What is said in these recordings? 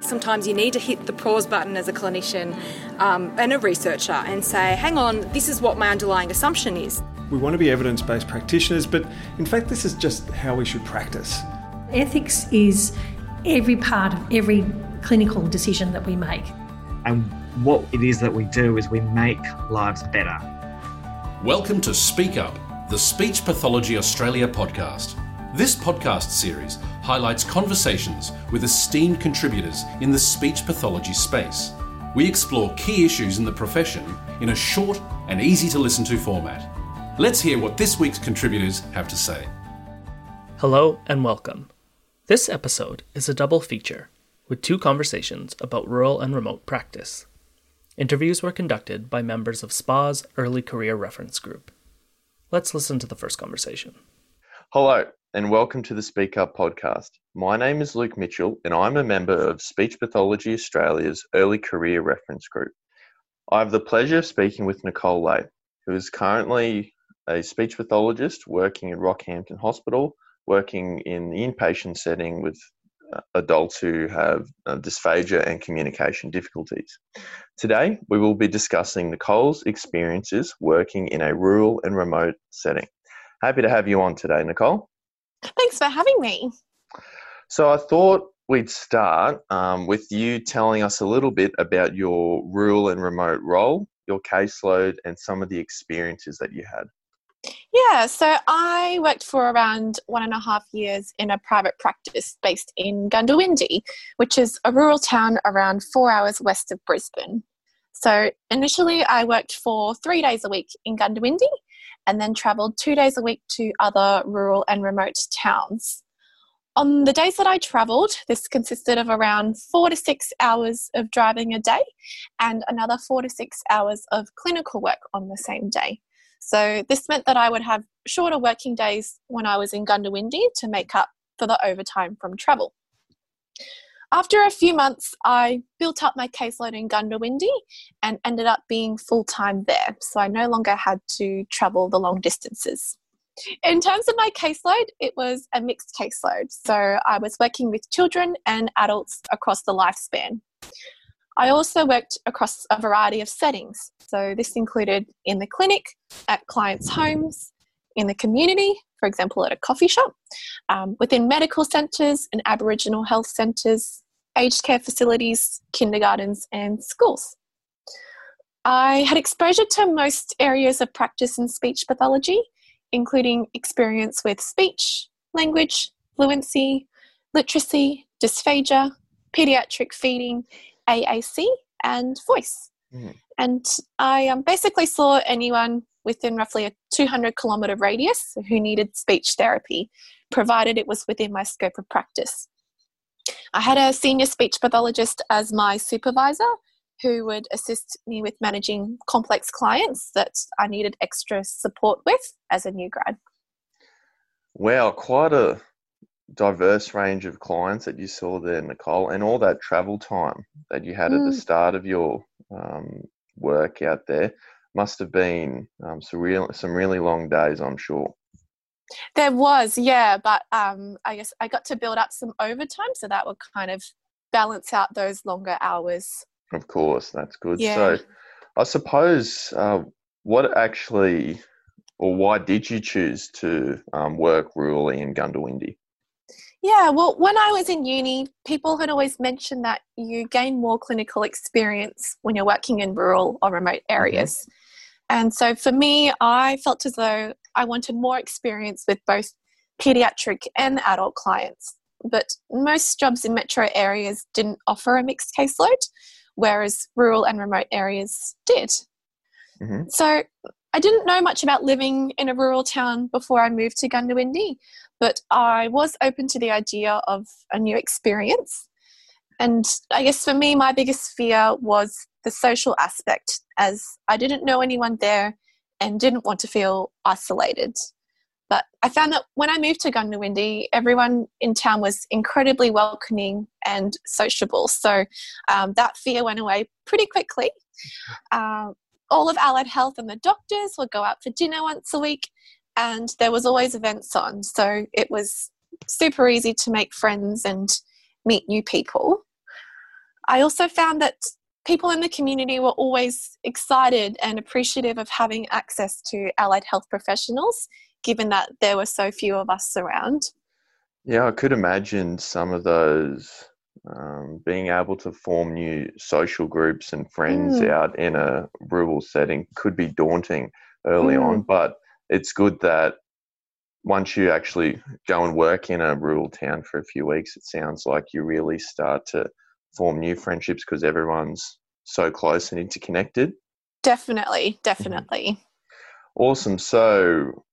Sometimes you need to hit the pause button as a clinician um, and a researcher and say, hang on, this is what my underlying assumption is. We want to be evidence based practitioners, but in fact, this is just how we should practice. Ethics is every part of every clinical decision that we make. And what it is that we do is we make lives better. Welcome to Speak Up, the Speech Pathology Australia podcast. This podcast series highlights conversations with esteemed contributors in the speech pathology space. We explore key issues in the profession in a short and easy to listen to format. Let's hear what this week's contributors have to say. Hello and welcome. This episode is a double feature with two conversations about rural and remote practice. Interviews were conducted by members of SPA's Early Career Reference Group. Let's listen to the first conversation. Hello, and welcome to the Speak Up podcast. My name is Luke Mitchell, and I'm a member of Speech Pathology Australia's Early Career Reference Group. I have the pleasure of speaking with Nicole Lay, who is currently a speech pathologist working in Rockhampton Hospital, working in the inpatient setting with uh, adults who have uh, dysphagia and communication difficulties. Today, we will be discussing Nicole's experiences working in a rural and remote setting. Happy to have you on today, Nicole. Thanks for having me. So, I thought we'd start um, with you telling us a little bit about your rural and remote role, your caseload, and some of the experiences that you had. Yeah, so I worked for around one and a half years in a private practice based in Goondiwindi, which is a rural town around four hours west of Brisbane. So initially, I worked for three days a week in Goondiwindi and then travelled two days a week to other rural and remote towns. On the days that I travelled, this consisted of around four to six hours of driving a day and another four to six hours of clinical work on the same day. So this meant that I would have shorter working days when I was in Goondiwindi to make up for the overtime from travel. After a few months, I built up my caseload in Goondiwindi and ended up being full time there, so I no longer had to travel the long distances. In terms of my caseload, it was a mixed caseload, so I was working with children and adults across the lifespan. I also worked across a variety of settings, so this included in the clinic, at clients' homes, in the community, for example, at a coffee shop, um, within medical centres and Aboriginal health centres, aged care facilities, kindergartens, and schools. I had exposure to most areas of practice in speech pathology, including experience with speech, language, fluency, literacy, dysphagia, pediatric feeding, AAC, and voice. Mm. And I um, basically saw anyone within roughly a 200 kilometre radius who needed speech therapy, provided it was within my scope of practice. I had a senior speech pathologist as my supervisor who would assist me with managing complex clients that I needed extra support with as a new grad. Wow, quite a diverse range of clients that you saw there, Nicole, and all that travel time that you had mm. at the mm. start of your um, work out there must have been um, some, real, some really long days, I'm sure. There was, yeah, but um, I guess I got to build up some overtime, so that would kind of balance out those longer hours. Of course, that's good. Yeah. So, I suppose uh, what actually, or why did you choose to um, work rurally in Goondiwindi? Yeah, well, when I was in uni, people had always mentioned that you gain more clinical experience when you're working in rural or remote mm-hmm. areas. Mm-hmm. And so for me, I felt as though I wanted more experience with both pediatric and adult clients. But most jobs in metro areas didn't offer a mixed caseload, whereas rural and remote areas did. Mm-hmm. So I didn't know much about living in a rural town before I moved to Goondiwindi, but I was open to the idea of a new experience. And I guess for me, my biggest fear was the social aspect, as I didn't know anyone there and didn't want to feel isolated. But I found that when I moved to Goondiwindi, everyone in town was incredibly welcoming and sociable. So um, that fear went away pretty quickly. Um, all of Allied Health and the doctors would go out for dinner once a week, and there was always events on. So it was super easy to make friends and meet new people. I also found that people in the community were always excited and appreciative of having access to allied health professionals, given that there were so few of us around. Yeah, I could imagine some of those um, being able to form new social groups and friends mm. out in a rural setting could be daunting early mm. on, but it's good that once you actually go and work in a rural town for a few weeks, it sounds like you really start to form new friendships because everyone's so close and interconnected. Definitely, mm-hmm. definitely. Awesome. So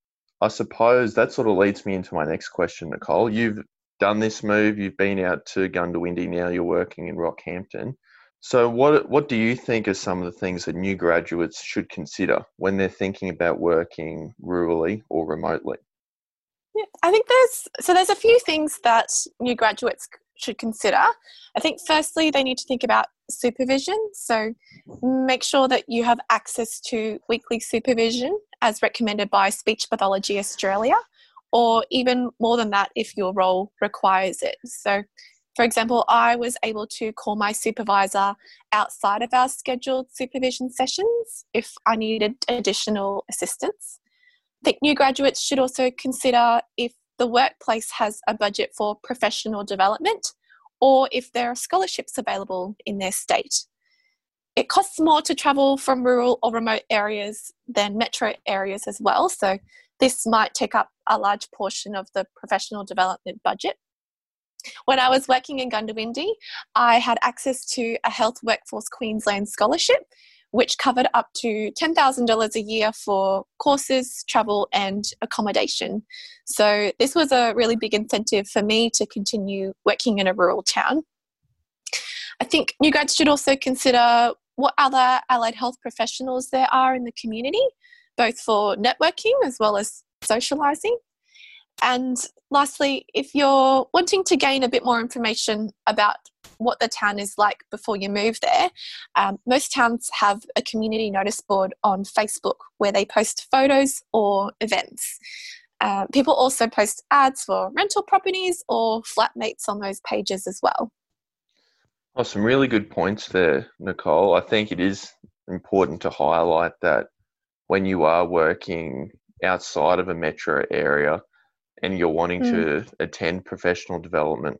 I suppose that sort of leads me into my next question, Nicole. You've done this move, you've been out to Goondiwindi, now you're working in Rockhampton. So, what what do you think are some of the things that new graduates should consider when they're thinking about working rurally or remotely? Yeah, I think there's so there's a few things that new graduates should consider. I think firstly they need to think about supervision. So make sure that you have access to weekly supervision as recommended by Speech Pathology Australia, or even more than that if your role requires it. So for example, I was able to call my supervisor outside of our scheduled supervision sessions if I needed additional assistance. I think new graduates should also consider if the workplace has a budget for professional development or if there are scholarships available in their state. It costs more to travel from rural or remote areas than metro areas as well, so this might take up a large portion of the professional development budget. When I was working in Goondiwindi, I had access to a Health Workforce Queensland scholarship, which covered up to $10,000 a year for courses, travel, and accommodation. So, this was a really big incentive for me to continue working in a rural town. I think new grads should also consider what other allied health professionals there are in the community, both for networking as well as socialising. And lastly, if you're wanting to gain a bit more information about what the town is like before you move there, um, most towns have a community notice board on Facebook where they post photos or events. Uh, people also post ads for rental properties or flatmates on those pages as well. Oh, some really good points there, Nicole. I think it is important to highlight that when you are working outside of a metro area and you're wanting mm. to attend professional development,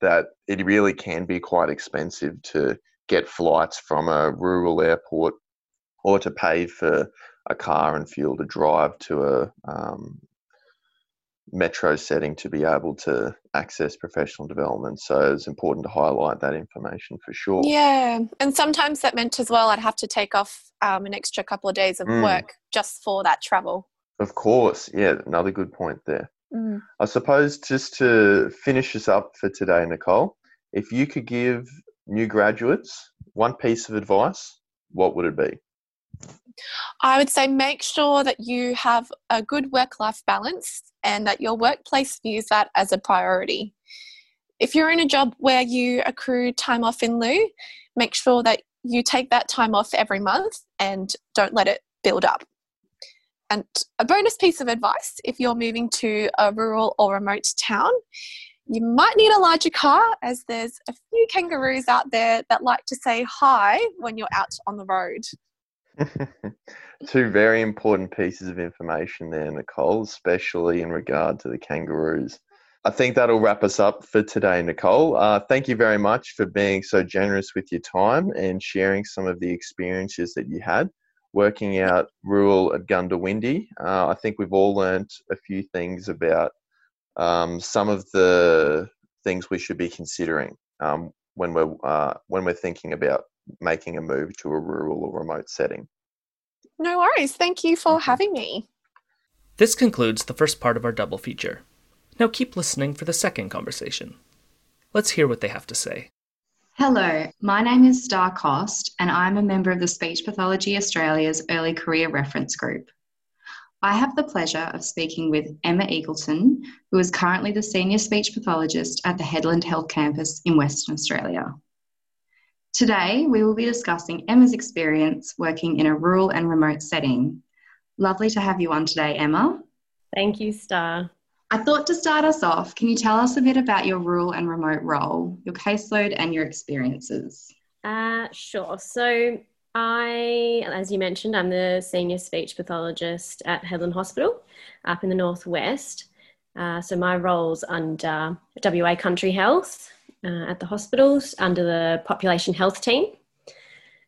that it really can be quite expensive to get flights from a rural airport or to pay for a car and fuel to drive to a um, metro setting to be able to access professional development. So it's important to highlight that information for sure. Yeah, and sometimes that meant as well I'd have to take off um, an extra couple of days of mm. work just for that travel. Of course, yeah, another good point there. Mm. I suppose just to finish this up for today, Nicole, if you could give new graduates one piece of advice, what would it be? I would say make sure that you have a good work life balance and that your workplace views that as a priority. If you're in a job where you accrue time off in lieu, make sure that you take that time off every month and don't let it build up. And a bonus piece of advice if you're moving to a rural or remote town, you might need a larger car as there's a few kangaroos out there that like to say hi when you're out on the road. Two very important pieces of information there, Nicole, especially in regard to the kangaroos. I think that'll wrap us up for today, Nicole. Uh, thank you very much for being so generous with your time and sharing some of the experiences that you had working out rural at Goondiwindi. Uh, I think we've all learnt a few things about um, some of the things we should be considering um, when we're uh, when we're thinking about making a move to a rural or remote setting. No worries. Thank you for having me. This concludes the first part of our double feature. Now keep listening for the second conversation. Let's hear what they have to say. Hello, my name is Star Kost, and I'm a member of the Speech Pathology Australia's Early Career Reference Group. I have the pleasure of speaking with Emma Eagleton, who is currently the Senior Speech Pathologist at the Hedland Health Campus in Western Australia. Today, we will be discussing Emma's experience working in a rural and remote setting. Lovely to have you on today, Emma. Thank you, Star. I thought to start us off, can you tell us a bit about your rural and remote role, your caseload, and your experiences? Uh, sure. So, I, as you mentioned, I'm the senior speech pathologist at Hedland Hospital up in the northwest. Uh, so, my role's under WA Country Health uh, at the hospitals under the population health team.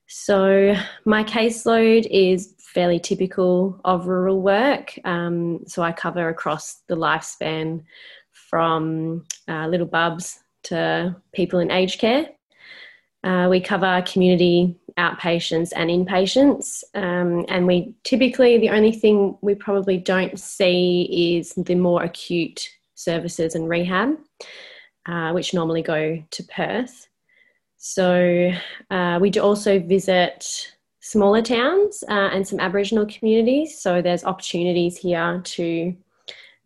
So, my caseload is fairly typical of rural work. Um, so, I cover across the lifespan from uh, little bubs to people in aged care. Uh, we cover community outpatients and inpatients, um, and we typically the only thing we probably don't see is the more acute services and rehab, uh, which normally go to Perth. So uh, we do also visit smaller towns uh, and some Aboriginal communities. So there's opportunities here to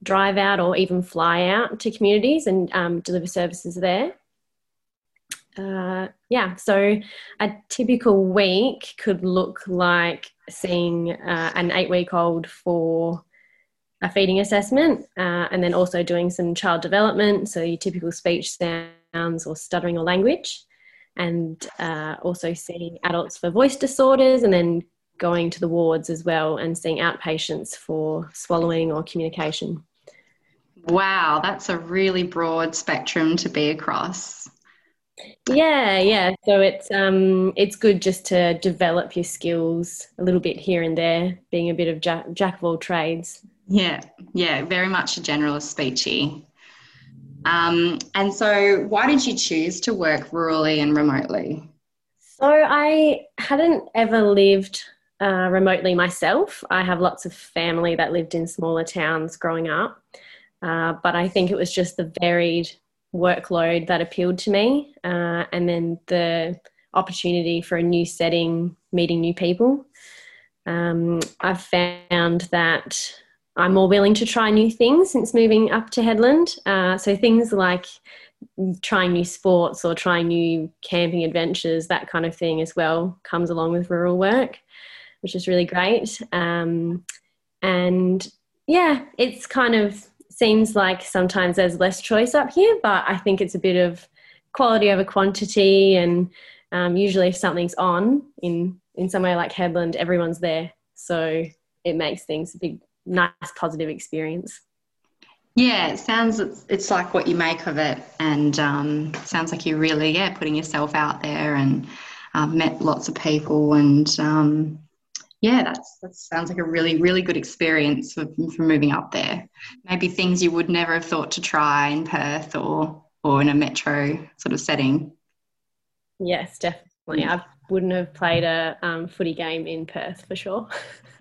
drive out or even fly out to communities and um, deliver services there. Uh, yeah, so a typical week could look like seeing uh, an eight week old for a feeding assessment uh, and then also doing some child development, so your typical speech sounds or stuttering or language and uh, also seeing adults for voice disorders and then going to the wards as well and seeing outpatients for swallowing or communication. Wow, that's a really broad spectrum to be across. Yeah, yeah. So it's um it's good just to develop your skills a little bit here and there, being a bit of jack, jack of all trades. Yeah, yeah, very much a generalist speechy. Um, and so, why did you choose to work rurally and remotely? So, I hadn't ever lived uh, remotely myself. I have lots of family that lived in smaller towns growing up, uh, but I think it was just the varied workload that appealed to me, uh, and then the opportunity for a new setting, meeting new people. Um, I've found that I'm more willing to try new things since moving up to Hedland. Uh, so things like trying new sports or trying new camping adventures, that kind of thing as well, comes along with rural work, which is really great. Um, and yeah, it's kind of seems like sometimes there's less choice up here, but I think it's a bit of quality over quantity. And um, usually, if something's on in in somewhere like Hedland, everyone's there, so it makes things a big nice positive experience. Yeah, it sounds it's, it's like what you make of it, and um, sounds like you're really yeah putting yourself out there and uh, met lots of people, and um, yeah, that's that sounds like a really really good experience for, for moving up there. Maybe things you would never have thought to try in Perth or or in a metro sort of setting. Yes, definitely. I wouldn't have played a um, footy game in Perth for sure.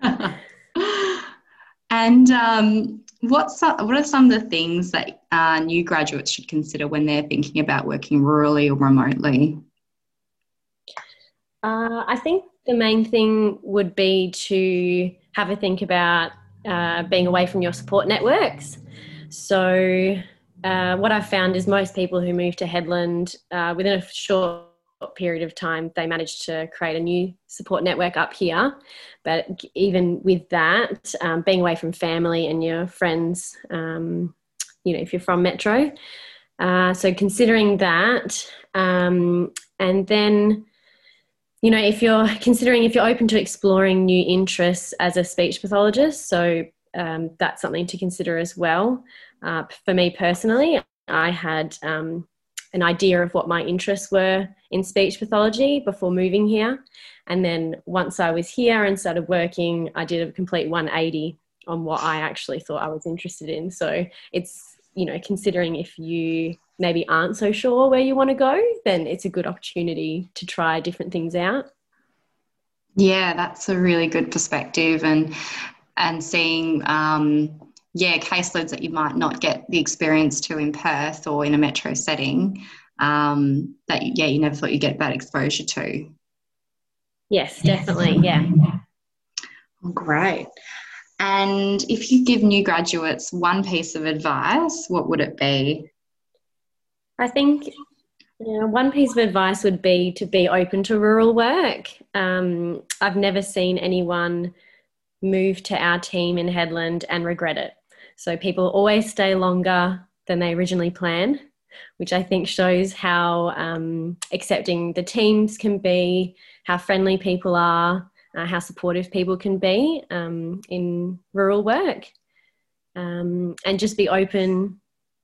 And um, what's what are some of the things that uh, new graduates should consider when they're thinking about working rurally or remotely? Uh, I think the main thing would be to have a think about uh, being away from your support networks. So, uh, what I've found is most people who move to Hedland uh, within a short period of time, they managed to create a new support network up here. But even with that, um, being away from family and your friends, um, you know, if you're from Metro. Uh, so considering that, um, and then, you know, if you're considering if you're open to exploring new interests as a speech pathologist, so um, that's something to consider as well. Uh, for me personally, I had um, an idea of what my interests were in speech pathology before moving here. And then once I was here and started working, I did a complete 180 on what I actually thought I was interested in. So it's, you know, considering if you maybe aren't so sure where you want to go, then it's a good opportunity to try different things out. Yeah, that's a really good perspective and and seeing um, yeah, caseloads that you might not get the experience to in Perth or in a metro setting um, that, yeah, you never thought you'd get that exposure to. Yes, definitely. Yeah. Great. And if you give new graduates one piece of advice, what would it be? I think you know, one piece of advice would be to be open to rural work. Um, I've never seen anyone move to our team in Hedland and regret it. So people always stay longer than they originally plan, which I think shows how um, accepting the teams can be, how friendly people are, uh, how supportive people can be um, in rural work. Um, and just be open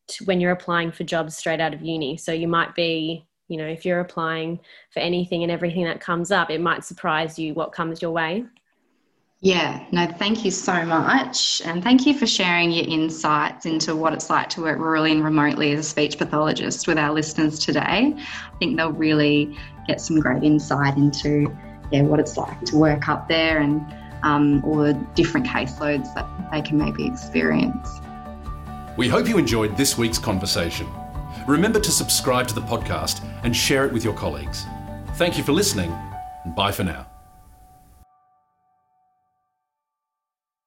to when you're applying for jobs straight out of uni. So you might be, you know, if you're applying for anything and everything that comes up, it might surprise you what comes your way. Yeah, no, thank you so much. And thank you for sharing your insights into what it's like to work rurally and remotely as a speech pathologist with our listeners today. I think they'll really get some great insight into yeah, what it's like to work up there and um, all the different caseloads that they can maybe experience. We hope you enjoyed this week's conversation. Remember to subscribe to the podcast and share it with your colleagues. Thank you for listening, and bye for now.